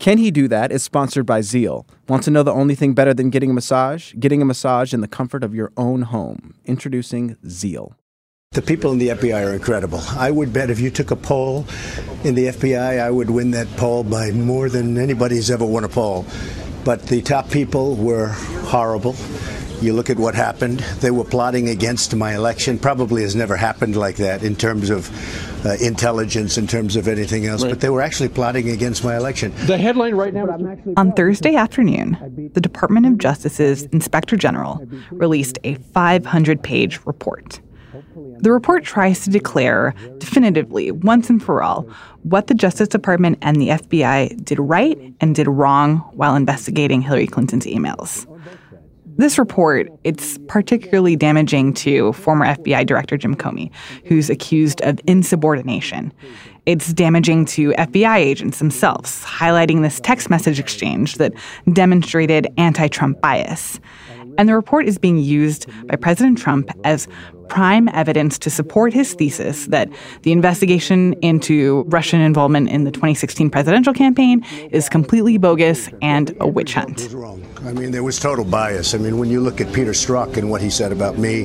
Can He Do That is sponsored by Zeel. Want to know the only thing better than getting a massage? Getting a massage in the comfort of your own home. Introducing Zeel. The people in the FBI are incredible. I would bet if you took a poll in the FBI, I would win that poll by more than anybody's ever won a poll. But the top people were horrible. You look at what happened. They were plotting against my election. Probably has never happened like that in terms of uh, intelligence, in terms of anything else. Right. But they were actually plotting against my election. The headline right now. Is on Thursday afternoon, the Department of Justice's Inspector General released a 500 page report. The report tries to declare definitively, once and for all, what the Justice Department and the FBI did right and did wrong while investigating Hillary Clinton's emails. This report, it's particularly damaging to former FBI Director Jim Comey, who's accused of insubordination. It's damaging to FBI agents themselves, highlighting this text message exchange that demonstrated anti Trump bias. And the report is being used by President Trump as prime evidence to support his thesis that the investigation into Russian involvement in the 2016 presidential campaign is completely bogus and a witch hunt. It was wrong. I mean, there was total bias. I mean, when you look at Peter Strzok and what he said about me,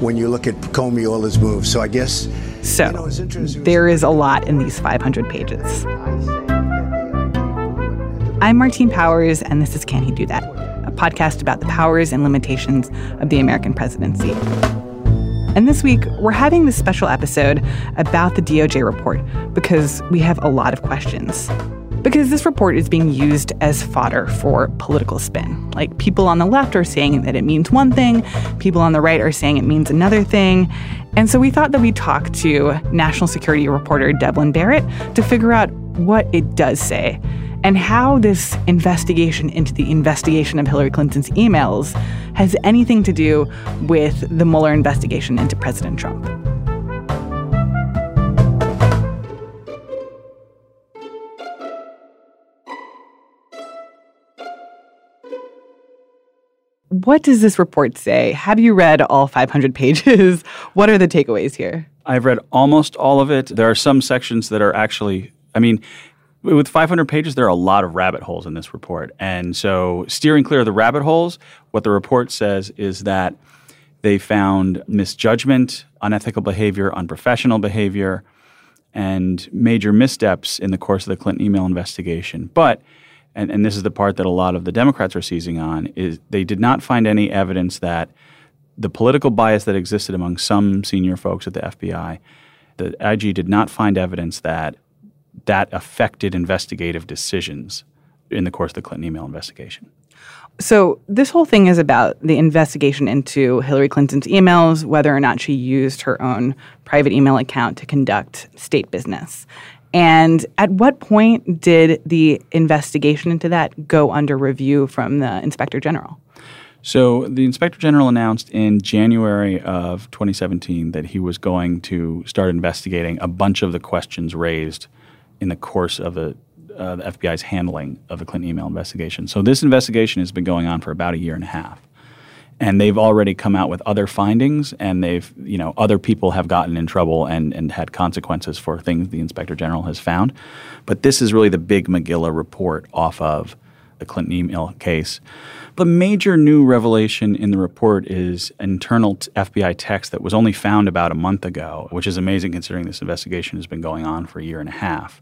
when you look at Comey, all his moves. So I guess. So, you know, there is a lot in these 500 pages. I'm Martine Powers, and this is Can He Do That? A podcast about the powers and limitations of the American presidency. And this week, we're having this special episode about the DOJ report because we have a lot of questions. Because this report is being used as fodder for political spin. Like, people on the left are saying that it means one thing, people on the right are saying it means another thing. And so we thought that we'd talk to national security reporter Devlin Barrett to figure out what it does say and how this investigation into the investigation of Hillary Clinton's emails has anything to do with the Mueller investigation into President Trump. What does this report say? Have you read all 500 pages? what are the takeaways here? I've read almost all of it. There are some sections that are actually, I mean, with 500 pages, there are a lot of rabbit holes in this report. And so, steering clear of the rabbit holes, what the report says is that they found misjudgment, unethical behavior, unprofessional behavior, and major missteps in the course of the Clinton email investigation. But, and, and this is the part that a lot of the Democrats are seizing on, is they did not find any evidence that the political bias that existed among some senior folks at the FBI, the IG did not find evidence that that affected investigative decisions in the course of the Clinton email investigation. So, this whole thing is about the investigation into Hillary Clinton's emails, whether or not she used her own private email account to conduct state business. And at what point did the investigation into that go under review from the Inspector General? So, the Inspector General announced in January of 2017 that he was going to start investigating a bunch of the questions raised in the course of the, uh, the FBI's handling of the Clinton email investigation. So this investigation has been going on for about a year and a half. And they've already come out with other findings, and they've, you know, other people have gotten in trouble and, and had consequences for things the inspector general has found. But this is really the big megillah report off of the Clinton email case. The major new revelation in the report is internal FBI text that was only found about a month ago, which is amazing considering this investigation has been going on for a year and a half.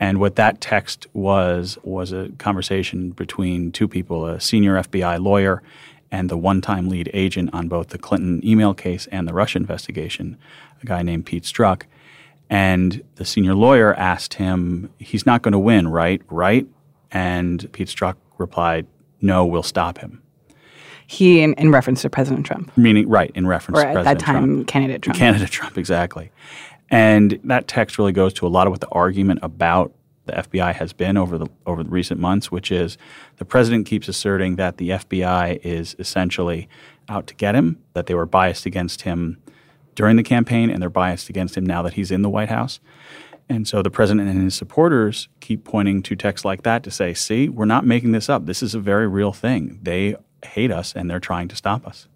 And what that text was was a conversation between two people, a senior FBI lawyer and the one-time lead agent on both the Clinton email case and the Russia investigation, a guy named Pete Strzok. And the senior lawyer asked him, "He's not going to win, right? Right?" And Pete Strzok replied, no, we'll stop him. He, in, in reference to President Trump. Meaning, right, in reference or to at President that time, Trump. candidate Trump. Candidate Trump, exactly. And that text really goes to a lot of what the argument about the FBI has been over the over the recent months, which is the president keeps asserting that the FBI is essentially out to get him, that they were biased against him during the campaign, and they're biased against him now that he's in the White House. And so the president and his supporters keep pointing to texts like that to say, see, we're not making this up. This is a very real thing. They hate us and they're trying to stop us.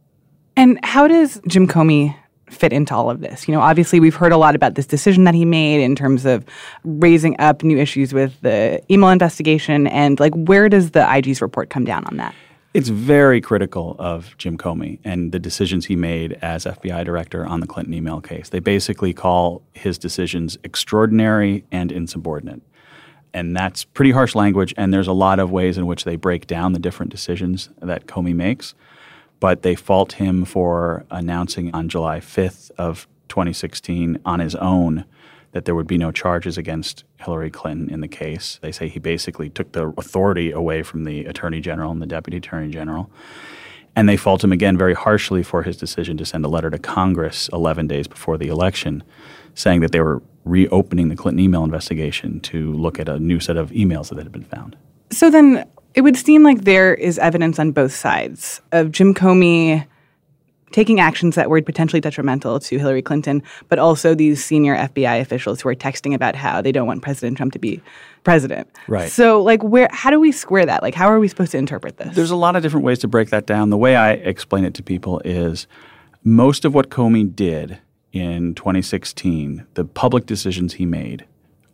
And how does Jim Comey fit into all of this? You know, obviously we've heard a lot about this decision that he made in terms of raising up new issues with the email investigation and like where does the IG's report come down on that? It's very critical of Jim Comey and the decisions he made as FBI director on the Clinton email case. They basically call his decisions extraordinary and insubordinate. And that's pretty harsh language, and there's a lot of ways in which they break down the different decisions that Comey makes but they fault him for announcing on July 5th of 2016 on his own that there would be no charges against Hillary Clinton in the case. They say he basically took the authority away from the Attorney General and the Deputy Attorney General. And they fault him again very harshly for his decision to send a letter to Congress 11 days before the election saying that they were reopening the Clinton email investigation to look at a new set of emails that had been found. So then it would seem like there is evidence on both sides of Jim Comey taking actions that were potentially detrimental to Hillary Clinton, but also these senior FBI officials who are texting about how they don't want President Trump to be president. Right. So like where how do we square that? Like how are we supposed to interpret this? There's a lot of different ways to break that down. The way I explain it to people is most of what Comey did in 2016, the public decisions he made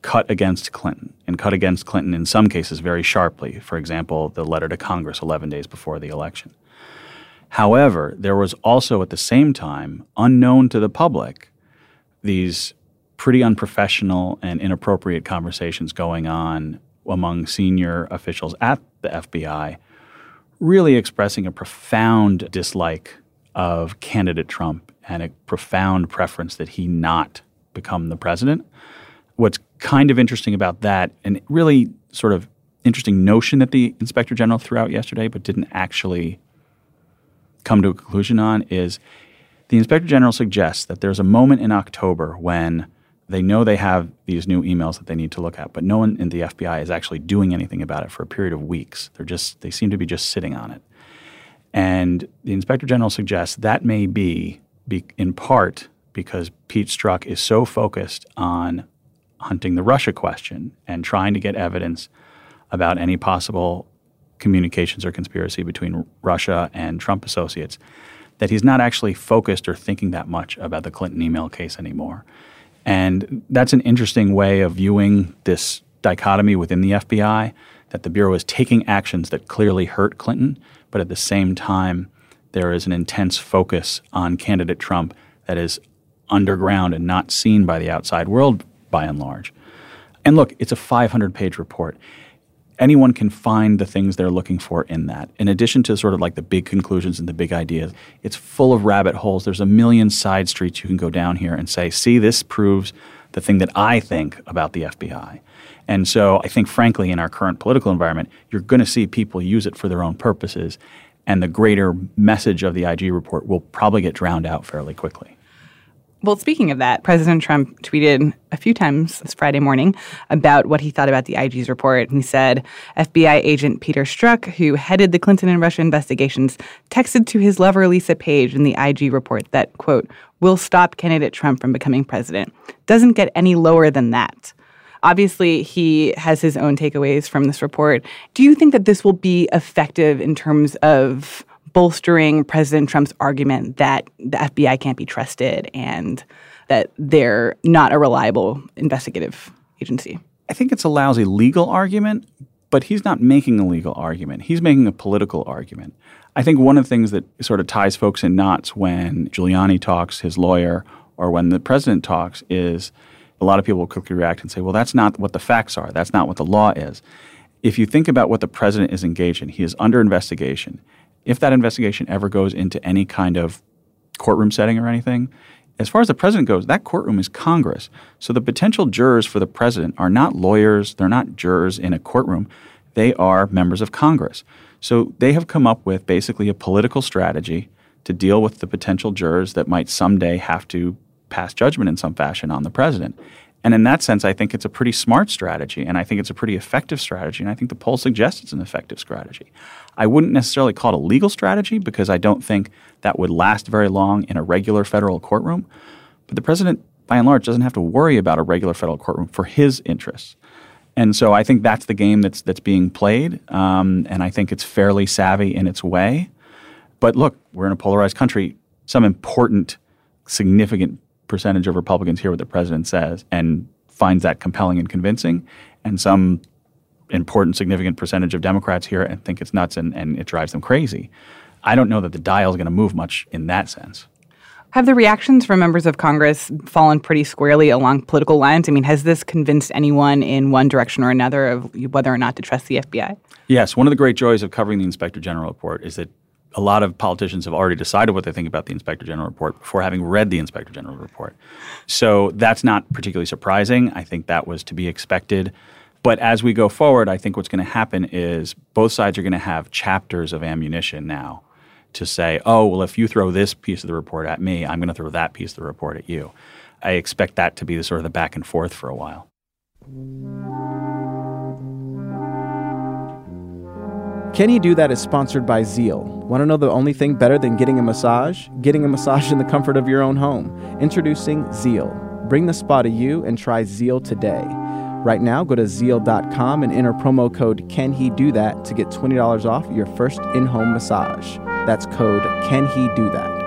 cut against Clinton and cut against Clinton in some cases very sharply. For example, the letter to Congress 11 days before the election. However, there was also at the same time, unknown to the public, these pretty unprofessional and inappropriate conversations going on among senior officials at the FBI, really expressing a profound dislike of candidate Trump and a profound preference that he not become the president what's kind of interesting about that, and really sort of interesting notion that the inspector general threw out yesterday, but didn't actually come to a conclusion on, is the inspector general suggests that there's a moment in October when they know they have these new emails that they need to look at, but no one in the FBI is actually doing anything about it for a period of weeks. They're just they seem to be just sitting on it. And the inspector general suggests that may be, be in part because Pete Strzok is so focused on hunting the Russia question and trying to get evidence about any possible communications or conspiracy between Russia and Trump associates that he's not actually focused or thinking that much about the Clinton email case anymore. And that's an interesting way of viewing this dichotomy within the FBI that the Bureau is taking actions that clearly hurt Clinton, but at the same time, there is an intense focus on candidate Trump that is underground and not seen by the outside world by and large. And look, it's a 500 page report. Anyone can find the things they're looking for in that. In addition to sort of like the big conclusions and the big ideas, it's full of rabbit holes. There's a million side streets you can go down here and say, see, this proves the thing that I think about the FBI. And so I think, frankly, in our current political environment, you're going to see people use it for their own purposes. And the greater message of the IG report will probably get drowned out fairly quickly. Well, speaking of that, President Trump tweeted a few times this Friday morning about what he thought about the IG's report. He said FBI agent Peter Strzok, who headed the Clinton and Russia investigations, texted to his lover Lisa Page in the IG report that, quote, will stop candidate Trump from becoming president. Doesn't get any lower than that. Obviously, he has his own takeaways from this report. Do you think that this will be effective in terms of bolstering President Trump's argument that the FBI can't be trusted and that they're not a reliable investigative agency. I think it's a lousy legal argument, but he's not making a legal argument. He's making a political argument. I think one of the things that sort of ties folks in knots when Giuliani talks, his lawyer, or when the president talks is a lot of people will quickly react and say, well, that's not what the facts are. That's not what the law is. If you think about what the president is engaged in, he is under investigation if that investigation ever goes into any kind of courtroom setting or anything, as far as the president goes, that courtroom is Congress. So the potential jurors for the president are not lawyers, they're not jurors in a courtroom, they are members of Congress. So they have come up with basically a political strategy to deal with the potential jurors that might someday have to pass judgment in some fashion on the president. And in that sense, I think it's a pretty smart strategy, and I think it's a pretty effective strategy, and I think the poll suggests it's an effective strategy. I wouldn't necessarily call it a legal strategy because I don't think that would last very long in a regular federal courtroom. But the president, by and large, doesn't have to worry about a regular federal courtroom for his interests. And so I think that's the game that's that's being played, um, and I think it's fairly savvy in its way. But look, we're in a polarized country. Some important significant percentage of Republicans hear what the president says and finds that compelling and convincing, and some important, significant percentage of Democrats hear it and think it's nuts and, and it drives them crazy. I don't know that the dial is going to move much in that sense. Have the reactions from members of Congress fallen pretty squarely along political lines? I mean, has this convinced anyone in one direction or another of whether or not to trust the FBI? Yes. One of the great joys of covering the Inspector General report is that a lot of politicians have already decided what they think about the Inspector General report before having read the Inspector General report. So that's not particularly surprising. I think that was to be expected. But as we go forward, I think what's going to happen is both sides are going to have chapters of ammunition now to say, oh, well, if you throw this piece of the report at me, I'm going to throw that piece of the report at you. I expect that to be the sort of the back and forth for a while. Can He Do That is sponsored by Zeel. Want to know the only thing better than getting a massage? Getting a massage in the comfort of your own home. Introducing Zeel. Bring the spa to you and try Zeel today. Right now, go to zeel.com and enter promo code Can He Do That to get $20 off your first in home massage. That's code Can He Do That.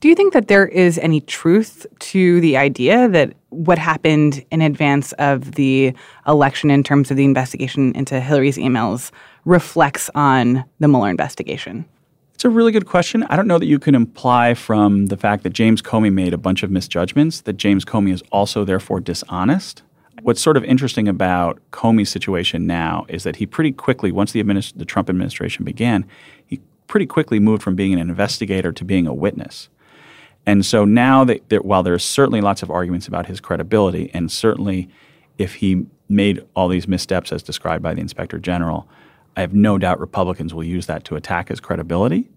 Do you think that there is any truth to the idea that what happened in advance of the election in terms of the investigation into Hillary's emails reflects on the Mueller investigation? It's a really good question. I don't know that you can imply from the fact that James Comey made a bunch of misjudgments that James Comey is also therefore dishonest. What's sort of interesting about Comey's situation now is that he pretty quickly, once the, administ- the Trump administration began, he pretty quickly moved from being an investigator to being a witness. And so now that, that while there's certainly lots of arguments about his credibility, and certainly if he made all these missteps as described by the inspector general, I have no doubt Republicans will use that to attack his credibility.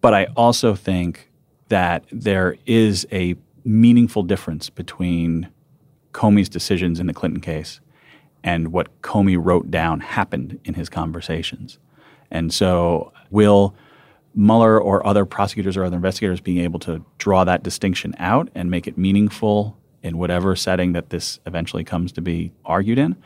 But I also think that there is a meaningful difference between Comey's decisions in the Clinton case and what Comey wrote down happened in his conversations. And so, will Mueller or other prosecutors or other investigators being able to draw that distinction out and make it meaningful in whatever setting that this eventually comes to be argued in?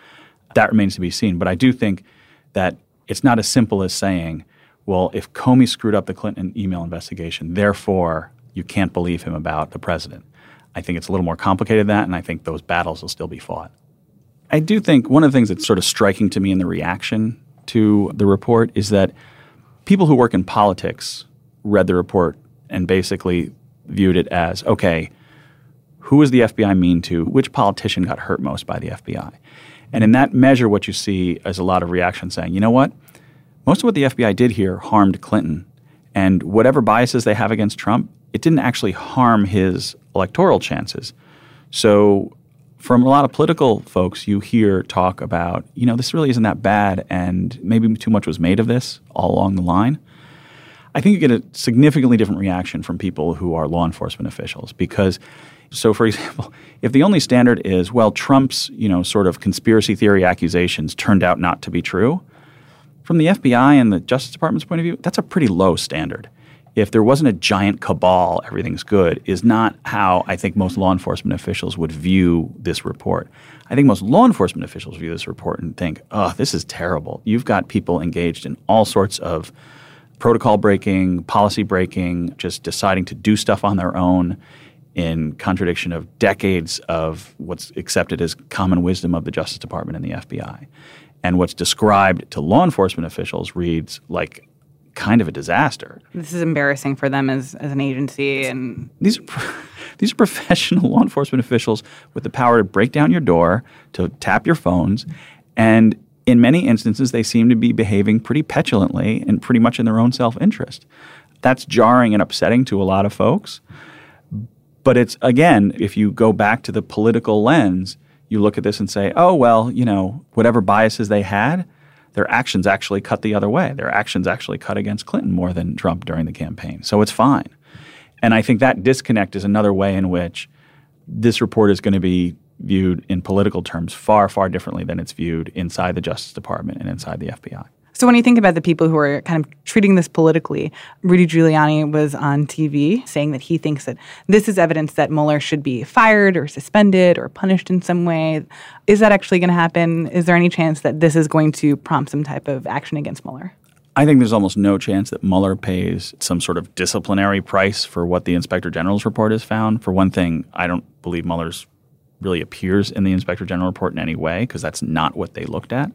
That remains to be seen. But I do think that it's not as simple as saying, well, if Comey screwed up the Clinton email investigation, therefore you can't believe him about the president. I think it's a little more complicated than that, and I think those battles will still be fought. I do think one of the things that's sort of striking to me in the reaction to the report is that people who work in politics read the report and basically viewed it as okay, who is the FBI mean to? Which politician got hurt most by the FBI? And in that measure, what you see is a lot of reaction saying, you know what? Most of what the FBI did here harmed Clinton. And whatever biases they have against Trump, it didn't actually harm his electoral chances. So, from a lot of political folks, you hear talk about, you know, this really isn't that bad, and maybe too much was made of this all along the line. I think you get a significantly different reaction from people who are law enforcement officials because so, for example, if the only standard is, well, Trump's, you know, sort of conspiracy theory accusations turned out not to be true, from the FBI and the Justice Department's point of view, that's a pretty low standard. If there wasn't a giant cabal, everything's good, is not how I think most law enforcement officials would view this report. I think most law enforcement officials view this report and think, oh, this is terrible. You've got people engaged in all sorts of protocol breaking, policy breaking, just deciding to do stuff on their own in contradiction of decades of what's accepted as common wisdom of the Justice Department and the FBI. And what's described to law enforcement officials reads like kind of a disaster. This is embarrassing for them as, as an agency and these are these are professional law enforcement officials with the power to break down your door, to tap your phones, and in many instances they seem to be behaving pretty petulantly and pretty much in their own self-interest. That's jarring and upsetting to a lot of folks. But it's again, if you go back to the political lens, you look at this and say, oh, well, you know, whatever biases they had, their actions actually cut the other way. Their actions actually cut against Clinton more than Trump during the campaign. So it's fine. And I think that disconnect is another way in which this report is going to be viewed in political terms far, far differently than it's viewed inside the Justice Department and inside the FBI. So when you think about the people who are kind of treating this politically, Rudy Giuliani was on TV saying that he thinks that this is evidence that Mueller should be fired or suspended or punished in some way. Is that actually going to happen? Is there any chance that this is going to prompt some type of action against Mueller? I think there's almost no chance that Mueller pays some sort of disciplinary price for what the Inspector General's report has found. For one thing, I don't believe Mueller's really appears in the Inspector General report in any way because that's not what they looked at.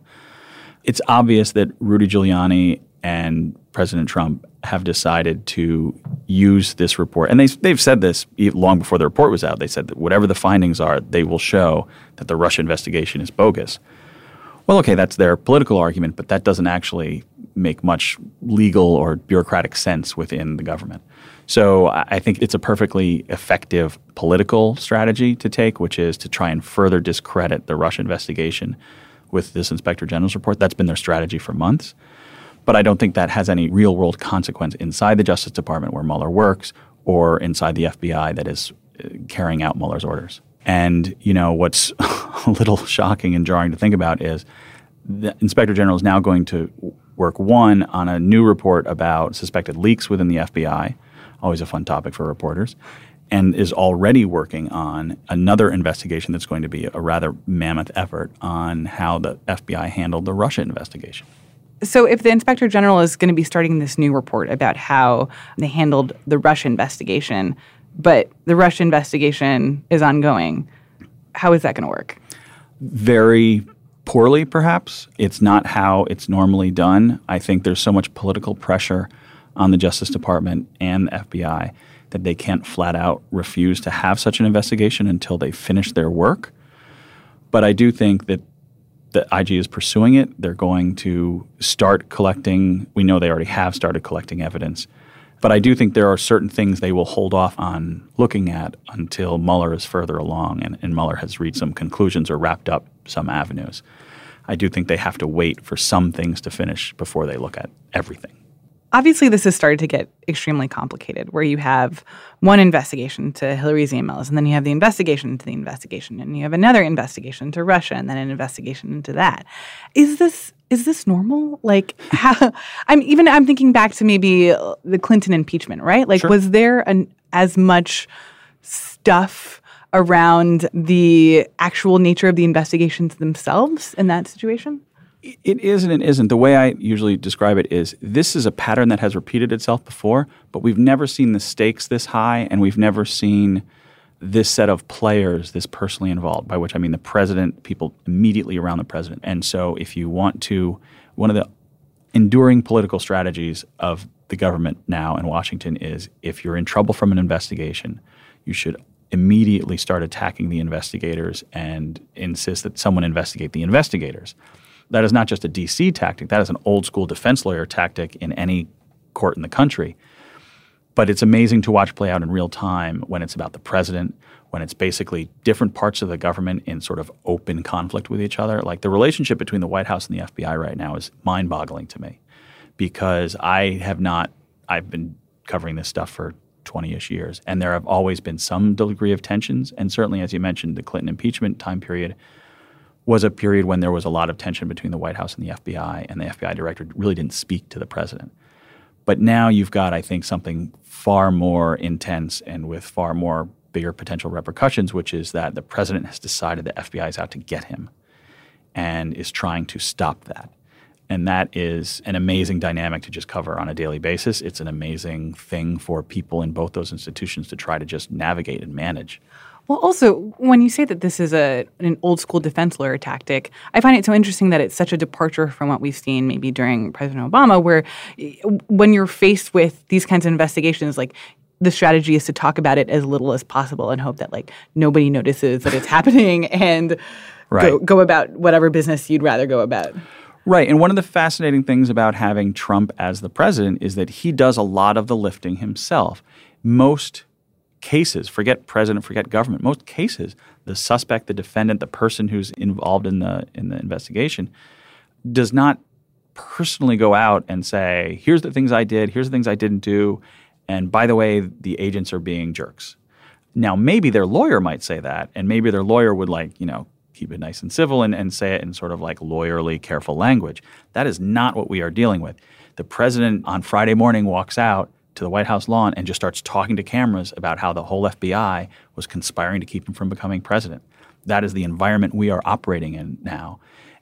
It's obvious that Rudy Giuliani and President Trump have decided to use this report. And they, they've said this long before the report was out. They said that whatever the findings are, they will show that the Russia investigation is bogus. Well, okay, that's their political argument, but that doesn't actually make much legal or bureaucratic sense within the government. So I think it's a perfectly effective political strategy to take, which is to try and further discredit the Russia investigation with this inspector general's report. That's been their strategy for months. But I don't think that has any real world consequence inside the Justice Department where Mueller works or inside the FBI that is uh, carrying out Mueller's orders. And, you know, what's a little shocking and jarring to think about is the inspector general is now going to work one on a new report about suspected leaks within the FBI always a fun topic for reporters, and is already working on another investigation that's going to be a rather mammoth effort on how the FBI handled the Russia investigation. So, if the inspector general is going to be starting this new report about how they handled the Russia investigation, but the Russia investigation is ongoing, how is that going to work? Very poorly, perhaps. It's not how it's normally done. I think there's so much political pressure on the Justice Department and the FBI that they can't flat out refuse to have such an investigation until they finish their work. But I do think that the IG is pursuing it. They're going to start collecting, we know they already have started collecting evidence. But I do think there are certain things they will hold off on looking at until Mueller is further along and, and Mueller has reached some conclusions or wrapped up some avenues. I do think they have to wait for some things to finish before they look at everything obviously this has started to get extremely complicated where you have one investigation to Hillary's emails and then you have the investigation into the investigation and you have another investigation to Russia and then an investigation into that. Is this is this normal? Like how I'm even I'm thinking back to maybe uh, the Clinton impeachment, right? Like sure. was there an as much stuff around the actual nature of the investigations themselves in that situation? It is and it isn't. The way I usually describe it is this is a pattern that has repeated itself before, but we've never seen the stakes this high and we've never seen this set of players this personally involved, by which I mean the president, people immediately around the president. And so if you want to, one of the enduring political strategies of the government now in Washington is if you're in trouble from an investigation, you should immediately start attacking the investigators and insist that someone investigate the investigators. That is not just a DC tactic, that is an old school defense lawyer tactic in any court in the country. But it's amazing to watch play out in real time when it's about the president, when it's basically different parts of the government in sort of open conflict with each other. Like the relationship between the White House and the FBI right now is mind boggling to me because I have not, I've been covering this stuff for 20 ish years, and there have always been some degree of tensions. And certainly, as you mentioned, the Clinton impeachment time period was a period when there was a lot of tension between the White House and the FBI, and the FBI director really didn't speak to the president. But now you've got, I think, something far more intense and with far more bigger potential repercussions, which is that the president has decided the FBI is out to get him and is trying to stop that. And that is an amazing dynamic to just cover on a daily basis. It's an amazing thing for people in both those institutions to try to just navigate and manage. Well, also, when you say that this is a an old school defense lawyer tactic, I find it so interesting that it's such a departure from what we've seen maybe during President Obama, where eh, when you're faced with these kinds of investigations, like the strategy is to talk about it as little as possible and hope that like nobody notices that it's happening and right. go, go about whatever business you'd rather go about. Right. And one of the fascinating things about having Trump as the president is that he does a lot of the lifting himself. Most cases, forget president, forget government, most cases, the suspect, the defendant, the person who's involved in the in the investigation does not personally go out and say, here's the things I did, here's the things I didn't do, and by the way, the agents are being jerks. Now, maybe their lawyer might say that, and maybe their lawyer would like, you know, keep it nice and civil and, and say it in sort of like lawyerly, careful language. That is not what we are dealing with. The president on Friday morning walks out to the White House lawn and just starts talking to cameras about how the whole FBI was conspiring to keep him from becoming president. That is the environment we are operating in now.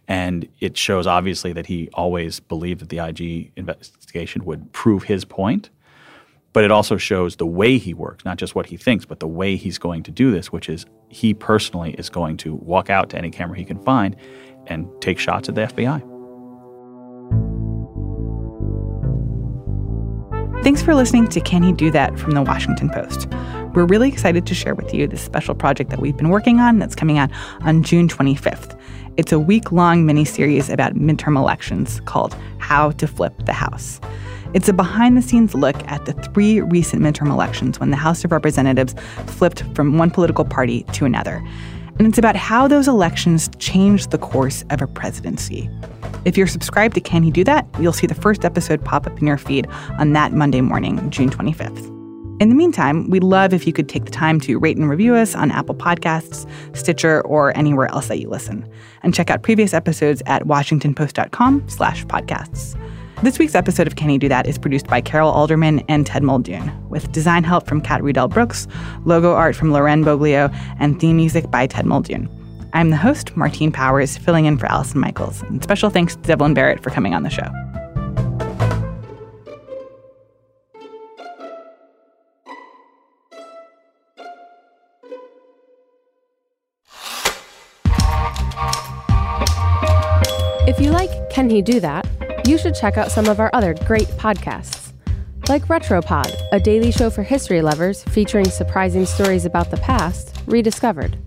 And it shows obviously that he always believed that the IG investigation would prove his point. But it also shows the way he works, not just what he thinks, but the way he's going to do this, which is he personally is going to walk out to any camera he can find and take shots at the FBI. Thanks for listening to Can He Do That from the Washington Post. We're really excited to share with you this special project that we've been working on that's coming out on June 25th. It's a week long mini series about midterm elections called How to Flip the House. It's a behind the scenes look at the three recent midterm elections when the House of Representatives flipped from one political party to another. And it's about how those elections changed the course of a presidency. If you're subscribed to Can He Do That, you'll see the first episode pop up in your feed on that Monday morning, June 25th. In the meantime, we'd love if you could take the time to rate and review us on Apple Podcasts, Stitcher, or anywhere else that you listen. And check out previous episodes at washingtonpost.com slash podcasts. This week's episode of Can He Do That is produced by Carol Alderman and Ted Muldoon, with design help from Kat Rudell Brooks, logo art from Loren Boglio, and theme music by Ted Muldoon. I'm the host, Martine Powers, filling in for Allison Michaels. And special thanks to Devlin Barrett for coming on the show. If you like Can He Do That? You should check out some of our other great podcasts. Like Retropod, a daily show for history lovers featuring surprising stories about the past rediscovered.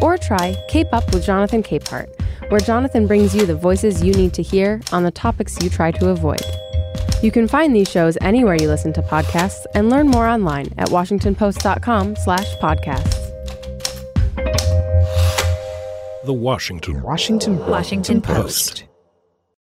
Or try Cape Up with Jonathan Capehart, where Jonathan brings you the voices you need to hear on the topics you try to avoid. You can find these shows anywhere you listen to podcasts and learn more online at washingtonpost.com slash podcasts. The Washington Washington Washington Post.